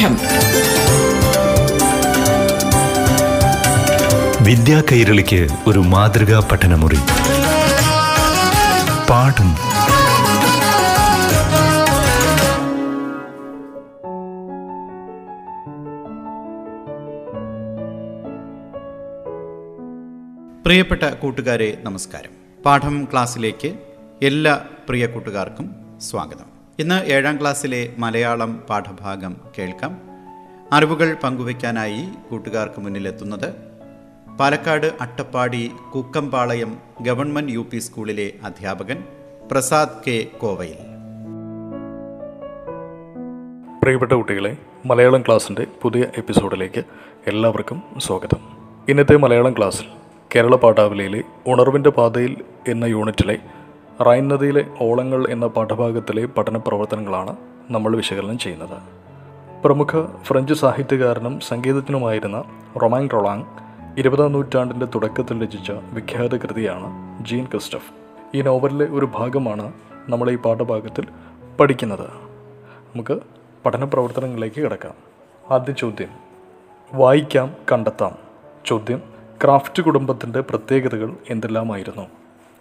പാഠം വിദ്യാ കൈരളിക്ക് ഒരു മാതൃകാ പഠനമുറി. പാഠം. പ്രിയപ്പെട്ട കൂട്ടുകാരെ നമസ്കാരം. പാഠം ക്ലാസ്സിലേക്ക് എല്ലാ പ്രിയ കൂട്ടുകാർക്കും സ്വാഗതം. ഇന്ന് ഏഴാം ക്ലാസ്സിലെ മലയാളം പാഠഭാഗം കേൾക്കാം. അറിവുകൾ പങ്കുവയ്ക്കാനായി കൂട്ടുകാർക്ക് മുന്നിലെത്തുന്നത് പാലക്കാട് അട്ടപ്പാടി കുക്കമ്പാളയം ഗവൺമെന്റ് യു സ്കൂളിലെ അധ്യാപകൻ പ്രസാദ് കെ കോവയിൽ. പ്രിയപ്പെട്ട കുട്ടികളെ മലയാളം ക്ലാസ്സിന്റെ പുതിയ എപ്പിസോഡിലേക്ക് എല്ലാവർക്കും സ്വാഗതം. ഇന്നത്തെ മലയാളം ക്ലാസ്സിൽ കേരള പാഠാവലിയിലെ ഉണർവിന്റെ പാതയിൽ എന്ന യൂണിറ്റിലെ റൈൻ നദിയിലെ ഓളങ്ങൾ എന്ന പാഠഭാഗത്തിലെ പഠന പ്രവർത്തനങ്ങളാണ് നമ്മൾ വിശകലനം ചെയ്യുന്നത്. പ്രമുഖ ഫ്രഞ്ച് സാഹിത്യകാരനും സംഗീതജ്ഞനുമായിരുന്ന റൊമാൻ റൊളാങ് ഇരുപതാം നൂറ്റാണ്ടിന്റെ തുടക്കത്തിൽ രചിച്ച വിഖ്യാത കൃതിയാണ് ജീൻ ക്രിസ്റ്റഫ്. ഈ നോവലിലെ ഒരു ഭാഗമാണ് നമ്മൾ ഈ പാഠഭാഗത്തിൽ പഠിക്കുന്നത്. നമുക്ക് പഠന പ്രവർത്തനങ്ങളിലേക്ക് കിടക്കാം. ആദ്യ ചോദ്യം. വായിക്കാം കണ്ടെത്താം. ചോദ്യം. ക്രാഫ്റ്റ് കുടുംബത്തിന്റെ പ്രത്യേകതകൾ എന്തെല്ലാമായിരുന്നു?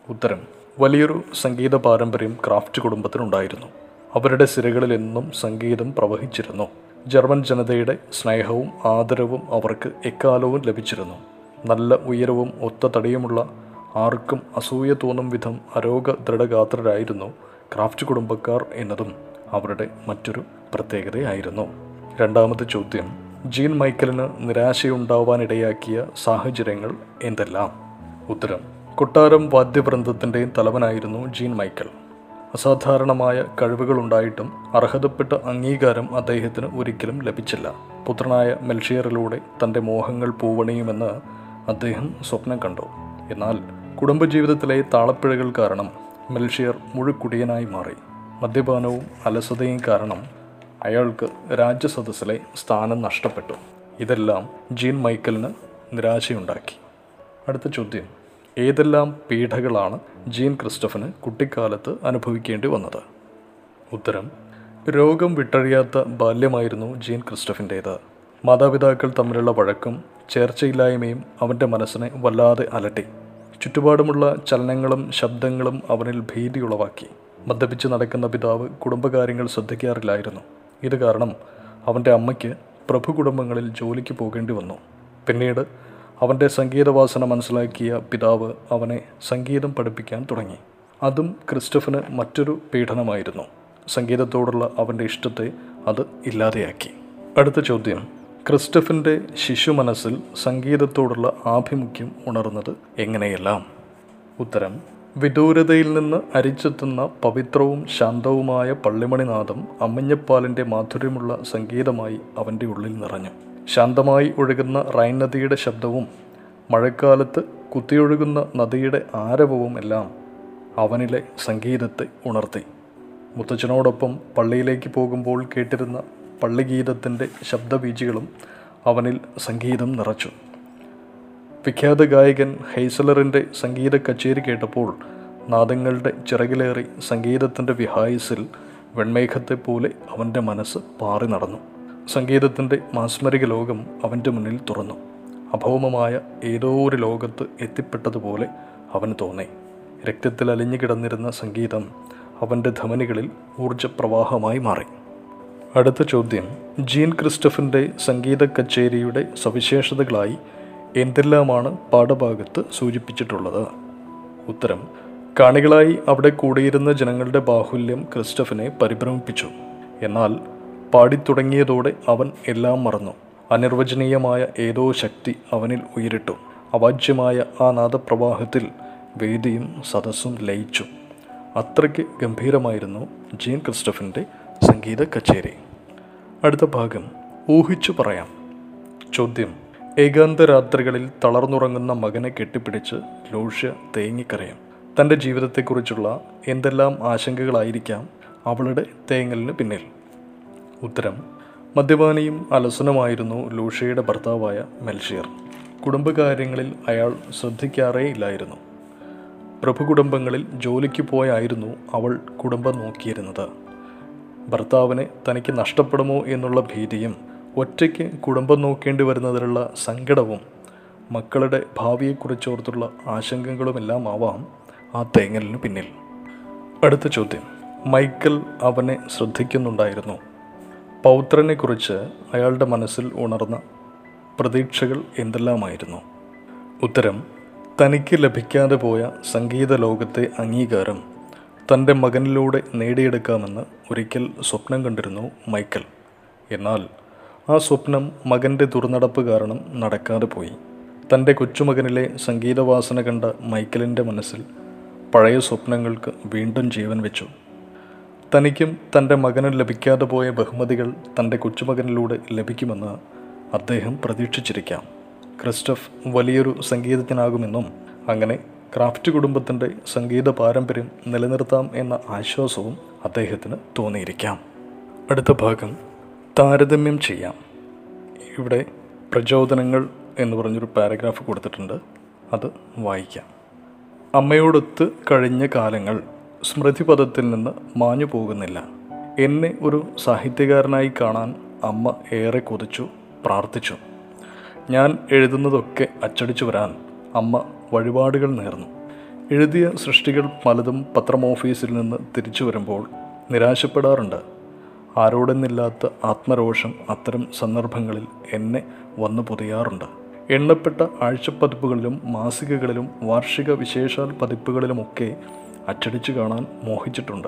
ഉത്തരം. വലിയൊരു സംഗീത പാരമ്പര്യം ക്രാഫ്റ്റ് കുടുംബത്തിനുണ്ടായിരുന്നു. അവരുടെ സിരകളിൽ എന്നും സംഗീതം പ്രവഹിച്ചിരുന്നു. ജർമ്മൻ ജനതയുടെ സ്നേഹവും ആദരവും അവർക്ക് എക്കാലവും ലഭിച്ചിരുന്നു. നല്ല ഉയരവും ഒത്ത തടിയുമുള്ള ആർക്കും അസൂയ തോന്നും വിധം അരോഗ ദൃഢഗാത്രരായിരുന്നു ക്രാഫ്റ്റ് കുടുംബക്കാർ എന്നതും അവരുടെ മറ്റൊരു പ്രത്യേകതയായിരുന്നു. രണ്ടാമത്തെ ചോദ്യം ജീൻ മൈക്കലിന് നിരാശയുണ്ടാവാനിടയാക്കിയ സാഹചര്യങ്ങൾ എന്തെല്ലാം? ഉത്തരം കൊട്ടാരം വാദ്യവൃന്ദത്തിന്റെയും തലവനായിരുന്നു ജീൻ മൈക്കൽ. അസാധാരണമായ കഴിവുകളുണ്ടായിട്ടും അർഹതപ്പെട്ട അംഗീകാരം അദ്ദേഹത്തിന് ഒരിക്കലും ലഭിച്ചില്ല. പുത്രനായ മെൽഷിയറിലൂടെ തന്റെ മോഹങ്ങൾ പൂവണിയുമെന്ന് അദ്ദേഹം സ്വപ്നം കണ്ടു. എന്നാൽ കുടുംബജീവിതത്തിലെ താളപ്പിഴകൾ കാരണം മെൽഷിയർ മുഴുക്കുടിയനായി മാറി. മദ്യപാനവും അലസതയും കാരണം അയാൾക്ക് രാജ്യസദസ്സിലെ സ്ഥാനം നഷ്ടപ്പെട്ടു. ഇതെല്ലാം ജീൻ മൈക്കലിന് നിരാശയുണ്ടാക്കി. അടുത്ത ചോദ്യം. ഏതെല്ലാം പീഡകളാണ് ജീൻ ക്രിസ്റ്റഫന് കുട്ടിക്കാലത്ത് അനുഭവിക്കേണ്ടി വന്നത്? ഉത്തരം രോഗം വിട്ടഴിയാത്ത ബാല്യമായിരുന്നു ജീൻ ക്രിസ്റ്റഫിന്റേത്. മാതാപിതാക്കൾ തമ്മിലുള്ള വഴക്കും ചേർച്ചയില്ലായ്മയും അവന്റെ മനസ്സിനെ വല്ലാതെ അലട്ടി. ചുറ്റുപാടുമുള്ള ചലനങ്ങളും ശബ്ദങ്ങളും അവനിൽ ഭീതി ഉളവാക്കി. മദ്യപിച്ച് നടക്കുന്ന പിതാവ് കുടുംബകാര്യങ്ങൾ ശ്രദ്ധിക്കാറില്ലായിരുന്നു. ഇത് കാരണം അവന്റെ അമ്മയ്ക്ക് പ്രഭു കുടുംബങ്ങളിൽ ജോലിക്ക് പോകേണ്ടി വന്നു. പിന്നീട് അവന്റെ സംഗീതവാസന മനസ്സിലാക്കിയ പിതാവ് അവനെ സംഗീതം പഠിപ്പിക്കാൻ തുടങ്ങി. അതും ക്രിസ്റ്റഫിന് മറ്റൊരു പീഡനമായിരുന്നു. സംഗീതത്തോടുള്ള അവന്റെ ഇഷ്ടത്തെ അത് ഇല്ലാതെയാക്കി. അടുത്ത ചോദ്യം. ക്രിസ്റ്റഫിന്റെ ശിശു മനസ്സിൽ സംഗീതത്തോടുള്ള ആഭിമുഖ്യം ഉണർന്നത് എങ്ങനെയെല്ലാം? ഉത്തരം. വിദൂരതയിൽ നിന്ന് അരിച്ചെത്തുന്ന പവിത്രവും ശാന്തവുമായ പള്ളിമണിനാഥം അമ്മഞ്ഞപ്പാലിന്റെ മാധുര്യമുള്ള സംഗീതമായി അവന്റെ ഉള്ളിൽ നിറഞ്ഞു. ശാന്തമായി ഒഴുകുന്ന റൈൻ നദിയുടെ ശബ്ദവും മഴക്കാലത്ത് കുത്തിയൊഴുകുന്ന നദിയുടെ ആരവവും എല്ലാം അവനിലെ സംഗീതത്തെ ഉണർത്തി. മുത്തച്ഛനോടൊപ്പം പള്ളിയിലേക്ക് പോകുമ്പോൾ കേട്ടിരുന്ന പള്ളിഗീതത്തിന്റെ ശബ്ദബീജികളും അവനിൽ സംഗീതം നിറച്ചു. വിഖ്യാത ഗായകൻ ഹെയ്സലറിന്റെ സംഗീത കച്ചേരി കേട്ടപ്പോൾ നാദങ്ങളുടെ ചിറകിലേറി സംഗീതത്തിന്റെ വിഹായസിൽ വെൺമേഘത്തെപ്പോലെ അവന്റെ മനസ്സ് പാറി നടന്നു. സംഗീതത്തിന്റെ മാസ്മരിക ലോകം അവന്റെ മുന്നിൽ തുറന്നു. അഭൗമമായ ഏതോ ഒരു ലോകത്ത് എത്തിപ്പെട്ടതുപോലെ അവന് തോന്നി. രക്തത്തിൽ അലിഞ്ഞു കിടന്നിരുന്ന സംഗീതം അവന്റെ ധമനികളിൽ ഊർജപ്രവാഹമായി മാറി. അടുത്ത ചോദ്യം ജീൻ ക്രിസ്റ്റഫിന്റെ സംഗീത കച്ചേരിയുടെ സവിശേഷതകളായി എന്തെല്ലാമാണ് പാഠഭാഗത്ത് സൂചിപ്പിച്ചിട്ടുള്ളത്? ഉത്തരം കാണികളായി അവിടെ കൂടിയിരുന്ന ജനങ്ങളുടെ ബാഹുല്യം ക്രിസ്റ്റഫിനെ പരിഭ്രമിപ്പിച്ചു. എന്നാൽ പാടിത്തുടങ്ങിയതോടെ അവൻ എല്ലാം മറന്നു. അനിർവചനീയമായ ഏതോ ശക്തി അവനിൽ ഉയരിട്ടു. അവാജ്യമായ ആ നാദപ്രവാഹത്തിൽ വേദിയും സദസ്സും ലയിച്ചു. അത്രയ്ക്ക് ഗംഭീരമായിരുന്നു ജീൻ ക്രിസ്റ്റഫിന്റെ സംഗീത കച്ചേരി. അടുത്ത ഭാഗം ഊഹിച്ചു പറയാം. ചോദ്യം. ഏകാന്തരാത്രികളിൽ തളർന്നുറങ്ങുന്ന മകനെ കെട്ടിപ്പിടിച്ച് ലൂഷ്യ തേങ്ങിക്കരയും. തന്റെ ജീവിതത്തെക്കുറിച്ചുള്ള എന്തെല്ലാം ആശങ്കകളായിരിക്കാം അവളുടെ തേങ്ങലിന് പിന്നിൽ? ഉത്തരം. മദ്യപാനിയും അലസനുമായിരുന്നു ലൂഷയുടെ ഭർത്താവായ മെൽഷിയർ. കുടുംബകാര്യങ്ങളിൽ അയാൾ ശ്രദ്ധിക്കാറേ ഇല്ലായിരുന്നു പ്രഭുകുടുംബങ്ങളിൽ ജോലിക്ക് പോയായിരുന്നു അവൾ കുടുംബം നോക്കിയിരുന്നത്. ഭർത്താവിനെ തനിക്ക് നഷ്ടപ്പെടുമോ എന്നുള്ള ഭീതിയും ഒറ്റയ്ക്ക് കുടുംബം നോക്കേണ്ടി വരുന്നതിലുള്ള സങ്കടവും മക്കളുടെ ഭാവിയെക്കുറിച്ചോർത്തുള്ള ആശങ്കകളുമെല്ലാം ആവാം ആ തേങ്ങലിന് പിന്നിൽ. അടുത്ത ചോദ്യം. മൈക്കൽ അവനെ ശ്രദ്ധിക്കുന്നുണ്ടായിരുന്നു. പൗത്രനെക്കുറിച്ച് അയാളുടെ മനസ്സിൽ ഉണർന്ന പ്രതീക്ഷകൾ എന്തെല്ലാമായിരുന്നു? ഉത്തരം തനിക്ക് ലഭിക്കാതെ പോയ സംഗീത ലോകത്തെ അംഗീകാരം തന്റെ മകനിലൂടെ നേടിയെടുക്കാമെന്ന് ഒരിക്കൽ സ്വപ്നം കണ്ടിരുന്നു മൈക്കൽ. എന്നാൽ ആ സ്വപ്നം മകന്റെ ദുർനടപ്പ് കാരണം നടക്കാതെ പോയി. തന്റെ കൊച്ചുമകനിലെ സംഗീതവാസന കണ്ട മൈക്കലിന്റെ മനസ്സിൽ പഴയ സ്വപ്നങ്ങൾക്ക് വീണ്ടും ജീവൻ വെച്ചു. തനിക്കും തന്റെ മകനും ലഭിക്കാതെ പോയ ബഹുമതികൾ തന്റെ കൊച്ചുമകനിലൂടെ ലഭിക്കുമെന്ന് അദ്ദേഹം പ്രതീക്ഷിച്ചിരിക്കാം. ക്രിസ്റ്റഫ് വലിയൊരു സംഗീതജ്ഞനാകുമെന്നും അങ്ങനെ ക്രാഫ്റ്റ് കുടുംബത്തിന്റെ സംഗീത പാരമ്പര്യം നിലനിർത്താം എന്ന ആശ്വാസവും അദ്ദേഹത്തിന് തോന്നിയിരിക്കാം. അടുത്ത ഭാഗം താരതമ്യം ചെയ്യാം. ഇവിടെ പ്രചോദനങ്ങൾ എന്ന് പറഞ്ഞൊരു പാരഗ്രാഫ് കൊടുത്തിട്ടുണ്ട്. അത് വായിക്കാം. അമ്മയോടൊത്ത് കഴിഞ്ഞ കാലങ്ങൾ സ്മൃതിപഥത്തിൽ നിന്ന് മാഞ്ഞു പോകുന്നില്ല. എന്നെ ഒരു സാഹിത്യകാരനായി കാണാൻ അമ്മ ഏറെ കൊതിച്ചു പ്രാർത്ഥിച്ചു. ഞാൻ എഴുതുന്നതൊക്കെ അച്ചടിച്ചു വരാൻ അമ്മ വഴിപാടുകൾ നേർന്നു. എഴുതിയ സൃഷ്ടികൾ പലതും പത്രം ഓഫീസിൽ നിന്ന് തിരിച്ചു വരുമ്പോൾ നിരാശപ്പെടാറുണ്ട്. ആരോടെന്നില്ലാത്ത ആത്മരോഷം അത്തരം സന്ദർഭങ്ങളിൽ എന്നെ വന്നു പൊതിയാറുണ്ട്. എണ്ണപ്പെട്ട ആഴ്ചപ്പതിപ്പുകളിലും മാസികകളിലും വാർഷിക വിശേഷാൽ പതിപ്പുകളിലുമൊക്കെ അച്ചടിച്ചു കാണാൻ മോഹിച്ചിട്ടുണ്ട്.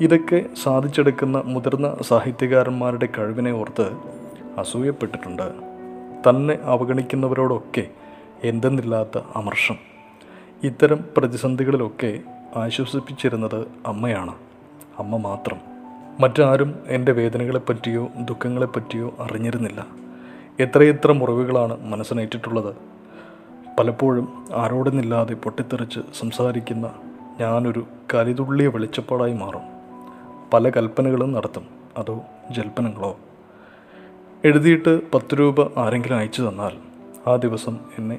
ഇതൊക്കെ സാധിച്ചെടുക്കുന്ന മുതിർന്ന സാഹിത്യകാരന്മാരുടെ കഴിവിനെ ഓർത്ത് അസൂയപ്പെട്ടിട്ടുണ്ട്. തന്നെ അവഗണിക്കുന്നവരോടൊക്കെ എന്തെന്നില്ലാത്ത അമർഷം. ഇത്തരം പ്രതിസന്ധികളിലൊക്കെ ആശ്വസിപ്പിച്ചിരുന്നത് അമ്മയാണ്. അമ്മ മാത്രം. മറ്റാരും എന്റെ വേദനകളെപ്പറ്റിയോ ദുഃഖങ്ങളെപ്പറ്റിയോ അറിഞ്ഞിരുന്നില്ല. എത്രയെത്ര മുറിവുകളാണ് മനസ്സിനേറ്റിട്ടുള്ളത്. പലപ്പോഴും ആരോടെന്നില്ലാതെ പൊട്ടിത്തെറിച്ച് സംസാരിക്കുന്ന ഞാനൊരു കലിതുള്ളിയ വെളിച്ചപ്പാടായി മാറും. പല കൽപ്പനകളും നടത്തും. അതോ ജൽപ്പനങ്ങളോ? എഴുതിയിട്ട് പത്ത് രൂപ ആരെങ്കിലും അയച്ചു തന്നാൽ ആ ദിവസം എന്നെ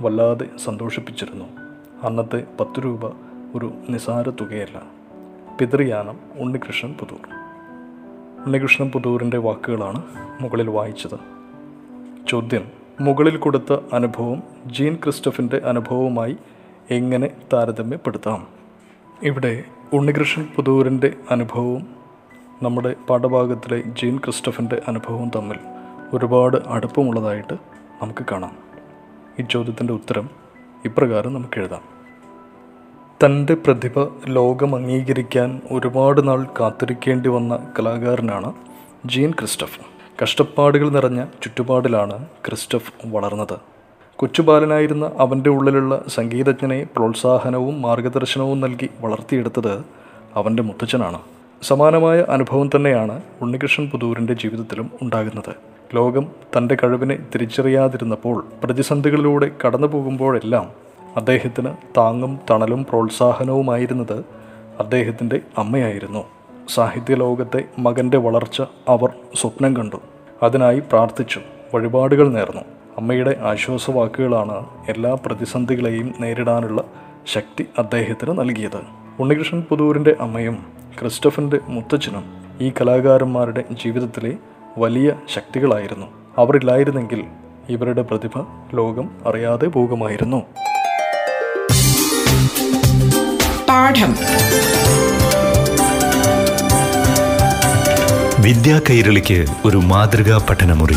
വല്ലാതെ സന്തോഷിപ്പിച്ചിരുന്നു. അന്നത്തെ പത്ത് രൂപ ഒരു നിസാര തുകയല്ല. പിതൃയാനം ഉണ്ണികൃഷ്ണൻ പുതൂർ. ഉണ്ണികൃഷ്ണൻ പുതൂറിന്റെ വാക്കുകളാണ് മുകളിൽ വായിച്ചത്. ചോദ്യം. മുകളിൽ കൊടുത്ത അനുഭവം ജീൻ ക്രിസ്റ്റഫിന്റെ അനുഭവവുമായി എങ്ങനെ താരതമ്യപ്പെടുത്താം? ഇവിടെ ഉണ്ണികൃഷ്ണൻ പുതൂരിന്റെ അനുഭവവും നമ്മുടെ പാഠഭാഗത്തിലെ ജീൻ ക്രിസ്റ്റഫിന്റെ അനുഭവവും തമ്മിൽ ഒരുപാട് അടുപ്പമുള്ളതായിട്ട് നമുക്ക് കാണാം. ഈ ചോദ്യത്തിന്റെ ഉത്തരം ഇപ്രകാരം നമുക്ക് എഴുതാം. തന്റെ പ്രതിഭ ലോകം അംഗീകരിക്കാൻ ഒരുപാട് നാൾ കാത്തിരിക്കേണ്ടി വന്ന കലാകാരനാണ് ജീൻ ക്രിസ്റ്റഫ്. കഷ്ടപ്പാടുകൾ നിറഞ്ഞ ചുറ്റുപാടിലാണ് ക്രിസ്റ്റഫ് വളർന്നത്. കൊച്ചുബാലനായിരുന്ന അവന്റെ ഉള്ളിലുള്ള സംഗീതജ്ഞനെ പ്രോത്സാഹനവും മാർഗദർശനവും നൽകി വളർത്തിയെടുത്തത് അവന്റെ മുത്തച്ഛനാണ്. സമാനമായ അനുഭവം തന്നെയാണ് ഉണ്ണികൃഷ്ണൻ പുതൂരിന്റെ ജീവിതത്തിലും ഉണ്ടാകുന്നത്. ലോകം തന്റെ കഴിവിനെ തിരിച്ചറിയാതിരുന്നപ്പോൾ പ്രതിസന്ധികളിലൂടെ കടന്നു പോകുമ്പോഴെല്ലാം അദ്ദേഹത്തിന് താങ്ങും തണലും പ്രോത്സാഹനവുമായിരുന്നത് അദ്ദേഹത്തിന്റെ അമ്മയായിരുന്നു. സാഹിത്യ ലോകത്തെ മകന്റെ വളർച്ച അവർ സ്വപ്നം കണ്ടു. അതിനായി പ്രാർത്ഥിച്ചു. വഴിപാടുകൾ നേർന്നു. അമ്മയുടെ ആശ്വാസവാക്കുകളാണ് എല്ലാ പ്രതിസന്ധികളെയും നേരിടാനുള്ള ശക്തി അദ്ദേഹത്തിന് നൽകിയത്. ഉണ്ണികൃഷ്ണൻ പുതൂരിന്റെ അമ്മയും ക്രിസ്റ്റഫിന്റെ മുത്തച്ഛനും ഈ കലാകാരന്മാരുടെ ജീവിതത്തിലെ വലിയ ശക്തികളായിരുന്നു. അവരില്ലായിരുന്നെങ്കിൽ ഇവരുടെ പ്രതിഭ ലോകം അറിയാതെ പോകുമായിരുന്നു. പാഠം. വിദ്യാ കൈരളിക്ക് ഒരു മാതൃകാ പഠനമുറി.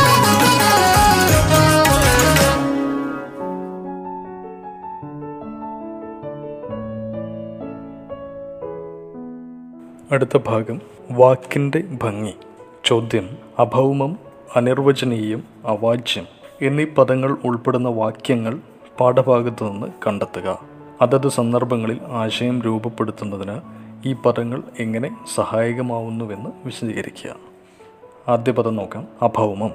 അടുത്ത ഭാഗം വാക്കിന്റെ ഭംഗി ചോദ്യം അഭൗമം അനിർവചനീയം അവാച്യം എന്നീ പദങ്ങൾ ഉൾപ്പെടുന്ന വാക്യങ്ങൾ പാഠഭാഗത്തു നിന്ന് കണ്ടെത്തുക. അതത് സന്ദർഭങ്ങളിൽ ആശയം രൂപപ്പെടുത്തുന്നതിന് ഈ പദങ്ങൾ എങ്ങനെ സഹായകമാവുന്നുവെന്ന് വിശദീകരിക്കുക. ആദ്യ പദം നോക്കാം. അഭൗമം.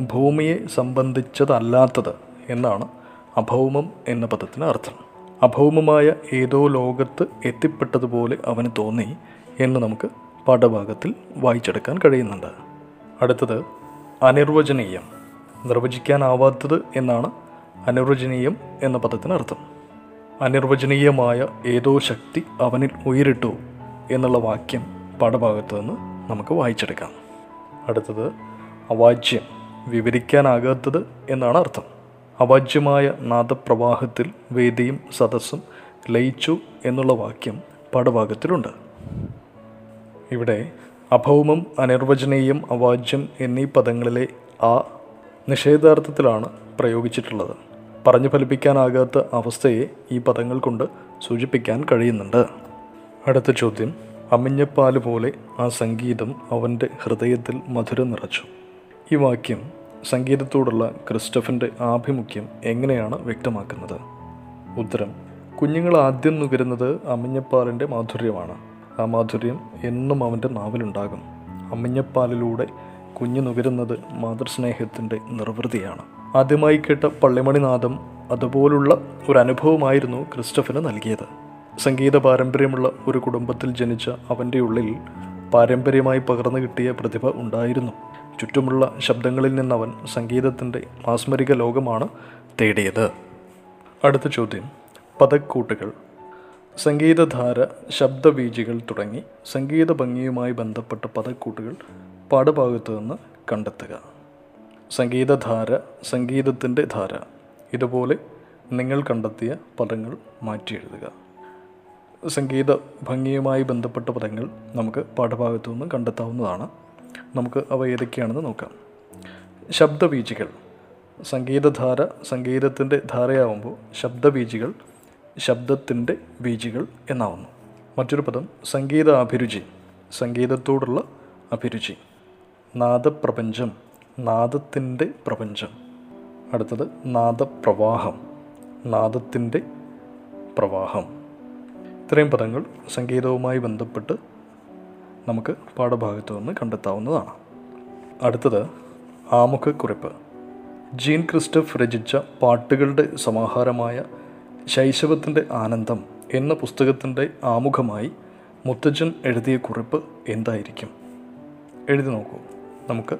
ഭൂമിയെ സംബന്ധിച്ചതല്ലാത്തത് എന്നാണ് അഭൗമം എന്ന പദത്തിന് അർത്ഥം. അഭൗമമായ ഏതോ ലോകത്ത് എത്തിപ്പെട്ടതുപോലെ അവന് തോന്നി എന്ന് നമുക്ക് പാഠഭാഗത്തിൽ വായിച്ചെടുക്കാൻ കഴിയുന്നുണ്ട്. അടുത്തത് അനിർവചനീയം. നിർവചിക്കാനാവാത്തത് എന്നാണ് അനിർവചനീയം എന്ന പദത്തിന് അർത്ഥം അനിർവചനീയമായ ഏതോ ശക്തി അവനിൽ ഉയരിട്ടു എന്നുള്ള വാക്യം പാഠഭാഗത്ത് നിന്ന് നമുക്ക് വായിച്ചെടുക്കാം. അടുത്തത് അവാജ്യം വിവരിക്കാനാകാത്തത് എന്നാണ് അർത്ഥം. അവാജ്യമായ നാദപ്രവാഹത്തിൽ വേദിയും സദസ്സും ലയിച്ചു എന്നുള്ള വാക്യം പാഠഭാഗത്തിലുണ്ട്. ഇവിടെ അഭൗമം അനിർവചനീയം അവാജ്യം എന്നീ പദങ്ങളിലെ ആ നിഷേധാർത്ഥത്തിലാണ് പ്രയോഗിച്ചിട്ടുള്ളത്. പറഞ്ഞു ഫലിപ്പിക്കാനാകാത്ത അവസ്ഥയെ ഈ പദങ്ങൾ കൊണ്ട് സൂചിപ്പിക്കാൻ കഴിയുന്നുണ്ട്. അടുത്ത ചോദ്യം. അമിഞ്ഞപ്പാൽ പോലെ ആ സംഗീതം അവന്റെ ഹൃദയത്തിൽ മധുരം നിറച്ചു. ഈ വാക്യം സംഗീതത്തോടുള്ള ക്രിസ്റ്റഫിന്റെ ആഭിമുഖ്യം എങ്ങനെയാണ് വ്യക്തമാക്കുന്നത്? ഉത്തരം. കുഞ്ഞുങ്ങൾ ആദ്യം നുകരുന്നത് അമിഞ്ഞപ്പാലിന്റെ മാധുര്യമാണ്. ആ മാധുര്യം എന്നും അവന്റെ നാവിലുണ്ടാകും. അമ്മഞ്ഞപ്പാലിലൂടെ കുഞ്ഞു നുകരുന്നത് മാതൃസ്നേഹത്തിന്റെ നിർവൃതിയാണ്. ആദ്യമായി കേട്ട പള്ളിമണിനാഥം അതുപോലുള്ള ഒരു അനുഭവമായിരുന്നു ക്രിസ്റ്റഫിന് നൽകിയത്. സംഗീത പാരമ്പര്യമുള്ള ഒരു കുടുംബത്തിൽ ജനിച്ച അവന്റെ ഉള്ളിൽ പാരമ്പര്യമായി പകർന്നു കിട്ടിയ പ്രതിഭ ഉണ്ടായിരുന്നു. ചുറ്റുമുള്ള ശബ്ദങ്ങളിൽ നിന്നവൻ സംഗീതത്തിന്റെ മാസ്മരിക ലോകമാണ് തേടിയത്. അടുത്ത ചോദ്യം. പദക്കൂട്ടുകൾ. സംഗീതധാര ശബ്ദബീജികൾ തുടങ്ങി സംഗീത ഭംഗിയുമായി ബന്ധപ്പെട്ട പദക്കൂട്ടുകൾ പാഠഭാഗത്തു നിന്ന് കണ്ടെത്തുക. സംഗീതധാര സംഗീതത്തിന്റെ ധാര. ഇതുപോലെ നിങ്ങൾ കണ്ടെത്തിയ പദങ്ങൾ മാറ്റി എഴുതുക സംഗീത ഭംഗിയുമായി ബന്ധപ്പെട്ട പദങ്ങൾ നമുക്ക് പാഠഭാഗത്തു നിന്ന് കണ്ടെത്താവുന്നതാണ്. നമുക്ക് അവ ഏതൊക്കെയാണെന്ന് നോക്കാം. ശബ്ദബീജികൾ. സംഗീതധാര സംഗീതത്തിന്റെ ധാരയാവുമ്പോൾ ശബ്ദബീജികൾ ശബ്ദത്തിന്റെ ബീജികൾ എന്നാവുന്നു. മറ്റൊരു പദം സംഗീത അഭിരുചി സംഗീതത്തോടുള്ള അഭിരുചി. നാദപ്രപഞ്ചം നാദത്തിന്റെ പ്രപഞ്ചം. അടുത്തത് നാദപ്രവാഹം. നാദത്തിന്റെ പ്രവാഹം. ഇത്രയും പദങ്ങൾ സംഗീതവുമായി ബന്ധപ്പെട്ട് നമുക്ക് പാഠഭാഗത്തു നിന്ന് കണ്ടെത്താവുന്നതാണ്. അടുത്തത് ആമുഖക്കുറിപ്പ്. ജീൻ ക്രിസ്റ്റഫ് രചിച്ച പാട്ടുകളുടെ സമാഹാരമായ ശൈശവത്തിന്റെ ആനന്ദം എന്ന പുസ്തകത്തിന്റെ ആമുഖമായി മുത്തച്ഛൻ എഴുതിയ കുറിപ്പ് എന്തായിരിക്കും? എഴുതി നോക്കൂ. നമുക്ക്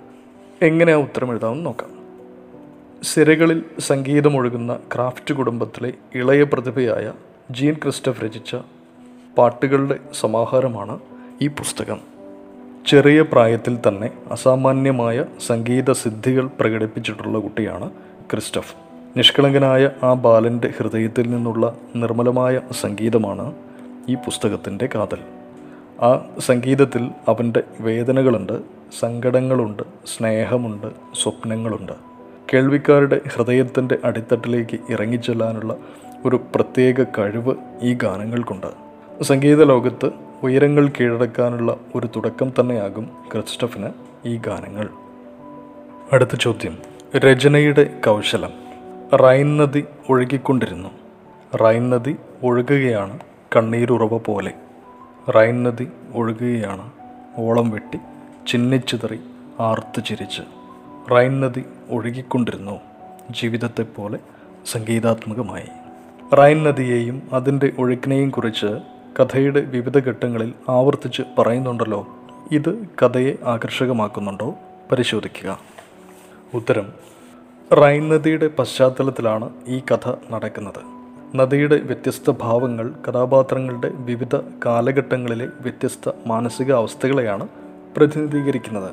എങ്ങനെ ആ ഉത്തരം എഴുതാമെന്ന് നോക്കാം. സിരകളിൽ സംഗീതമൊഴുകുന്ന ക്രാഫ്റ്റ് കുടുംബത്തിലെ ഇളയ പ്രതിഭയായ ജീൻ ക്രിസ്റ്റഫ് രചിച്ച പാട്ടുകളുടെ സമാഹാരമാണ് ഈ പുസ്തകം. ചെറിയ പ്രായത്തിൽ തന്നെ അസാമാന്യമായ സംഗീത സിദ്ധികൾ പ്രകടിപ്പിച്ചിട്ടുള്ള കുട്ടിയാണ് ക്രിസ്റ്റഫ്. നിഷ്കളങ്കനായ ആ ബാലന്റെ ഹൃദയത്തിൽ നിന്നുള്ള നിർമ്മലമായ സംഗീതമാണ് ഈ പുസ്തകത്തിന്റെ കാതൽ. ആ സംഗീതത്തിൽ അവന്റെ വേദനകളുണ്ട് സങ്കടങ്ങളുണ്ട് സ്നേഹമുണ്ട് സ്വപ്നങ്ങളുണ്ട്. കേൾവിക്കാരുടെ ഹൃദയത്തിന്റെ അടിത്തട്ടിലേക്ക് ഇറങ്ങിച്ചെല്ലാനുള്ള ഒരു പ്രത്യേക കഴിവ് ഈ ഗാനങ്ങൾക്കുണ്ട്. സംഗീത ലോകത്ത് ഉയരങ്ങൾ കീഴടക്കാനുള്ള ഒരു തുടക്കം തന്നെയാകും ക്രിസ്റ്റഫിന് ഈ ഗാനങ്ങൾ. അടുത്ത ചോദ്യം. രചനയുടെ കൗശലം. റൈൻ നദി ഒഴുകിക്കൊണ്ടിരുന്നു. റൈൻ നദി ഒഴുകുകയാണ് കണ്ണീരുറവ പോലെ. റൈൻ നദി ഒഴുകുകയാണ് ഓളം വെട്ടി ചിന്നിച്ചിതറി ആർത്തു ചിരിച്ച്. റൈൻ നദി ഒഴുകിക്കൊണ്ടിരുന്നു ജീവിതത്തെപ്പോലെ സംഗീതാത്മകമായി. റൈൻ നദിയെയും അതിന്റെ ഒഴുക്കിനെയും കുറിച്ച് കഥയുടെ വിവിധ ഘട്ടങ്ങളിൽ ആവർത്തിച്ച് പറയുന്നുണ്ടല്ലോ. ഇത് കഥയെ ആകർഷകമാക്കുന്നുണ്ടോ? പരിശോധിക്കുക. ഉത്തരം റൈൻ നദിയുടെ പശ്ചാത്തലത്തിലാണ് ഈ കഥ നടക്കുന്നത്. നദിയുടെ വ്യത്യസ്ത ഭാവങ്ങൾ കഥാപാത്രങ്ങളുടെ വിവിധ കാലഘട്ടങ്ങളിലെ വ്യത്യസ്ത മാനസിക അവസ്ഥകളെയാണ് പ്രതിനിധീകരിക്കുന്നത്.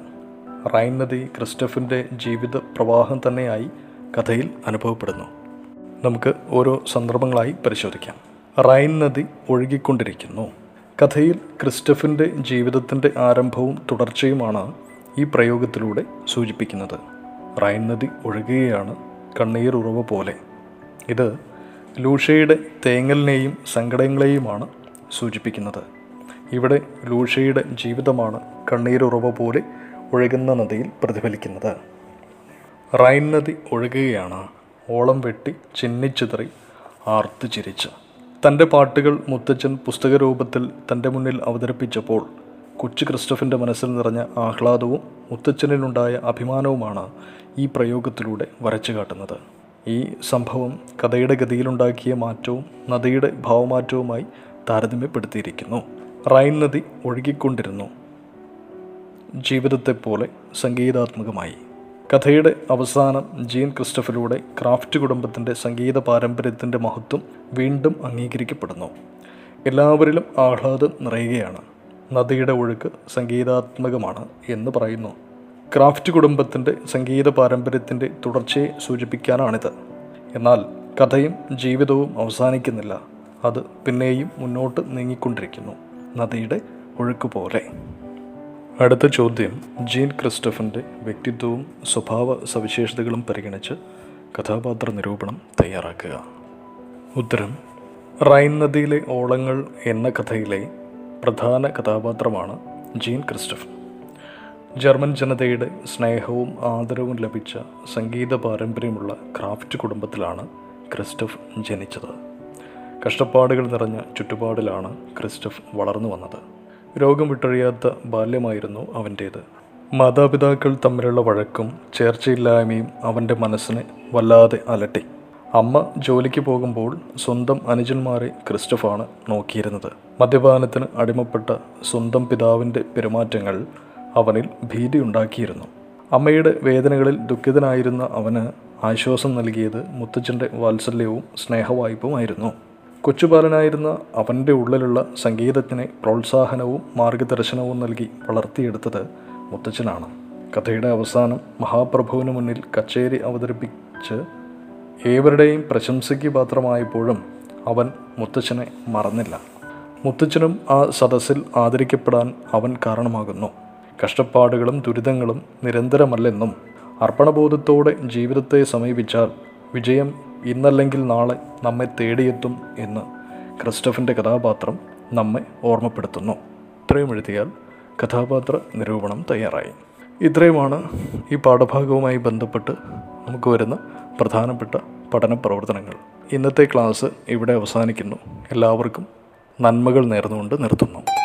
റൈൻ നദി ക്രിസ്റ്റഫിന്റെ ജീവിത പ്രവാഹം തന്നെയായി കഥയിൽ അനുഭവപ്പെടുന്നു. നമുക്ക് ഓരോ സന്ദർഭങ്ങളായി പരിശോധിക്കാം. റൈൻ നദി ഒഴുകിക്കൊണ്ടിരിക്കുന്നു. കഥയിൽ ക്രിസ്റ്റഫിന്റെ ജീവിതത്തിന്റെ ആരംഭവും തുടർച്ചയുമാണ് ഈ പ്രയോഗത്തിലൂടെ സൂചിപ്പിക്കുന്നത്. റൈൻ നദി ഒഴുകുകയാണ് കണ്ണീർ ഉറവ പോലെ. ഇത് ലൂഷയുടെ തേങ്ങലിനെയും സങ്കടങ്ങളെയുമാണ് സൂചിപ്പിക്കുന്നത്. ഇവിടെ ലൂഷയുടെ ജീവിതമാണ് കണ്ണീരുറവ പോലെ ഒഴുകുന്ന നദിയിൽ പ്രതിഫലിക്കുന്നത്. റൈൻ നദി ഒഴുകുകയാണ്. ഓളം വെട്ടി ചിന്നിച്ചിതറി ആർത്തു ചിരിച്ച്. തന്റെ പാട്ടുകൾ മുത്തച്ഛൻ പുസ്തകരൂപത്തിൽ തന്റെ മുന്നിൽ അവതരിപ്പിച്ചപ്പോൾ കൊച്ചു ക്രിസ്റ്റഫിന്റെ മനസ്സിൽ നിറഞ്ഞ ആഹ്ലാദവും മുത്തച്ഛനിലുണ്ടായ അഭിമാനവുമാണ് ഈ പ്രയോഗത്തിലൂടെ വരച്ചു കാട്ടുന്നത്. ഈ സംഭവം കഥയുടെ ഗതിയിലുണ്ടാക്കിയ മാറ്റവും നദിയുടെ ഭാവമാറ്റവുമായി താരതമ്യപ്പെടുത്തിയിരിക്കുന്നു. റൈൻ നദി ഒഴുകിക്കൊണ്ടിരുന്നു. ജീവിതത്തെപ്പോലെ സംഗീതാത്മകമായി. കഥയുടെ അവസാനം ജീൻ ക്രിസ്റ്റഫിലൂടെ ക്രാഫ്റ്റ് കുടുംബത്തിന്റെ സംഗീത പാരമ്പര്യത്തിന്റെ മഹത്വം വീണ്ടും അംഗീകരിക്കപ്പെടുന്നു. എല്ലാവരിലും ആഹ്ലാദം നിറയുകയാണ്. നദിയുടെ ഒഴുക്ക് സംഗീതാത്മകമാണ് എന്ന് പറയുന്നു. ക്രാഫ്റ്റ് കുടുംബത്തിന്റെ സംഗീത പാരമ്പര്യത്തിന്റെ തുടർച്ചയെ സൂചിപ്പിക്കാനാണിത്. എന്നാൽ കഥയും ജീവിതവും അവസാനിക്കുന്നില്ല. അത് പിന്നെയും മുന്നോട്ട് നീങ്ങിക്കൊണ്ടിരിക്കുന്നു. നദിയുടെ ഒഴുക്ക് പോലെ അടുത്ത ചോദ്യം ജീൻ ക്രിസ്റ്റഫിന്റെ വ്യക്തിത്വവും സ്വഭാവ സവിശേഷതകളും പരിഗണിച്ച് കഥാപാത്ര നിരൂപണം തയ്യാറാക്കുക. ഉത്തരം റൈൻ നദിയിലെ ഓളങ്ങൾ എന്ന കഥയിലെ പ്രധാന കഥാപാത്രമാണ് ജീൻ ക്രിസ്റ്റഫ് ജർമ്മൻ ജനതയുടെ സ്നേഹവും ആദരവും ലഭിച്ച സംഗീത പാരമ്പര്യമുള്ള ക്രാഫ്റ്റ് കുടുംബത്തിലാണ് ക്രിസ്റ്റഫ് ജനിച്ചത്. കഷ്ടപ്പാടുകൾ നിറഞ്ഞ ചുറ്റുപാടിലാണ് ക്രിസ്റ്റഫ് വളർന്നു വന്നത്. രോഗം വിട്ടൊഴിയാത്ത ബാല്യമായിരുന്നു അവന്റേത്. മാതാപിതാക്കൾ തമ്മിലുള്ള വഴക്കും ചേർച്ചയില്ലായ്മയും അവന്റെ മനസ്സിനെ വല്ലാതെ അലട്ടി. അമ്മ ജോലിക്ക് പോകുമ്പോൾ സ്വന്തം അനുജന്മാരെ ക്രിസ്റ്റഫാണ് നോക്കിയിരുന്നത്. മദ്യപാനത്തിന് അടിമപ്പെട്ട സ്വന്തം പിതാവിന്റെ പെരുമാറ്റങ്ങൾ അവനിൽ ഭീതിയുണ്ടാക്കിയിരുന്നു അമ്മയുടെ വേദനകളിൽ ദുഃഖിതനായിരുന്ന അവന് ആശ്വാസം നൽകിയത് മുത്തച്ഛന്റെ വാത്സല്യവും സ്നേഹവായ്പുമായിരുന്നു. കൊച്ചുബാലനായിരുന്ന അവന്റെ ഉള്ളിലുള്ള സംഗീതത്തിന് പ്രോത്സാഹനവും മാർഗദർശനവും നൽകി വളർത്തിയെടുത്തത് മുത്തച്ഛനാണ്. കഥയുടെ അവസാനം മഹാപ്രഭുവിന് മുന്നിൽ കച്ചേരി അവതരിപ്പിച്ച് ഏവരുടെയും പ്രശംസയ്ക്ക് പാത്രമായപ്പോഴും അവൻ മുത്തച്ഛനെ മറന്നില്ല. മുത്തച്ഛനും ആ സദസ്സിൽ ആദരിക്കപ്പെടാൻ അവൻ കാരണമാകുന്നു. കഷ്ടപ്പാടുകളും ദുരിതങ്ങളും നിരന്തരമല്ലെന്നും അർപ്പണബോധത്തോടെ ജീവിതത്തെ സമീപിച്ചാൽ വിജയം ഇന്നല്ലെങ്കിൽ നാളെ നമ്മെ തേടിയെത്തും എന്ന് ക്രിസ്റ്റഫിന്റെ കഥാപാത്രം നമ്മെ ഓർമ്മപ്പെടുത്തുന്നു. ഇത്രയും എഴുതിയാൽ കഥാപാത്ര നിരൂപണം തയ്യാറായി. ഇത്രയുമാണ് ഈ പാഠഭാഗവുമായി ബന്ധപ്പെട്ട് നമുക്ക് വരുന്ന പ്രധാനപ്പെട്ട പഠന പ്രവർത്തനങ്ങൾ. ഇന്നത്തെ ക്ലാസ് ഇവിടെ അവസാനിക്കുന്നു. എല്ലാവർക്കും നന്മകൾ നേർന്നുകൊണ്ട് നിർത്തുന്നു.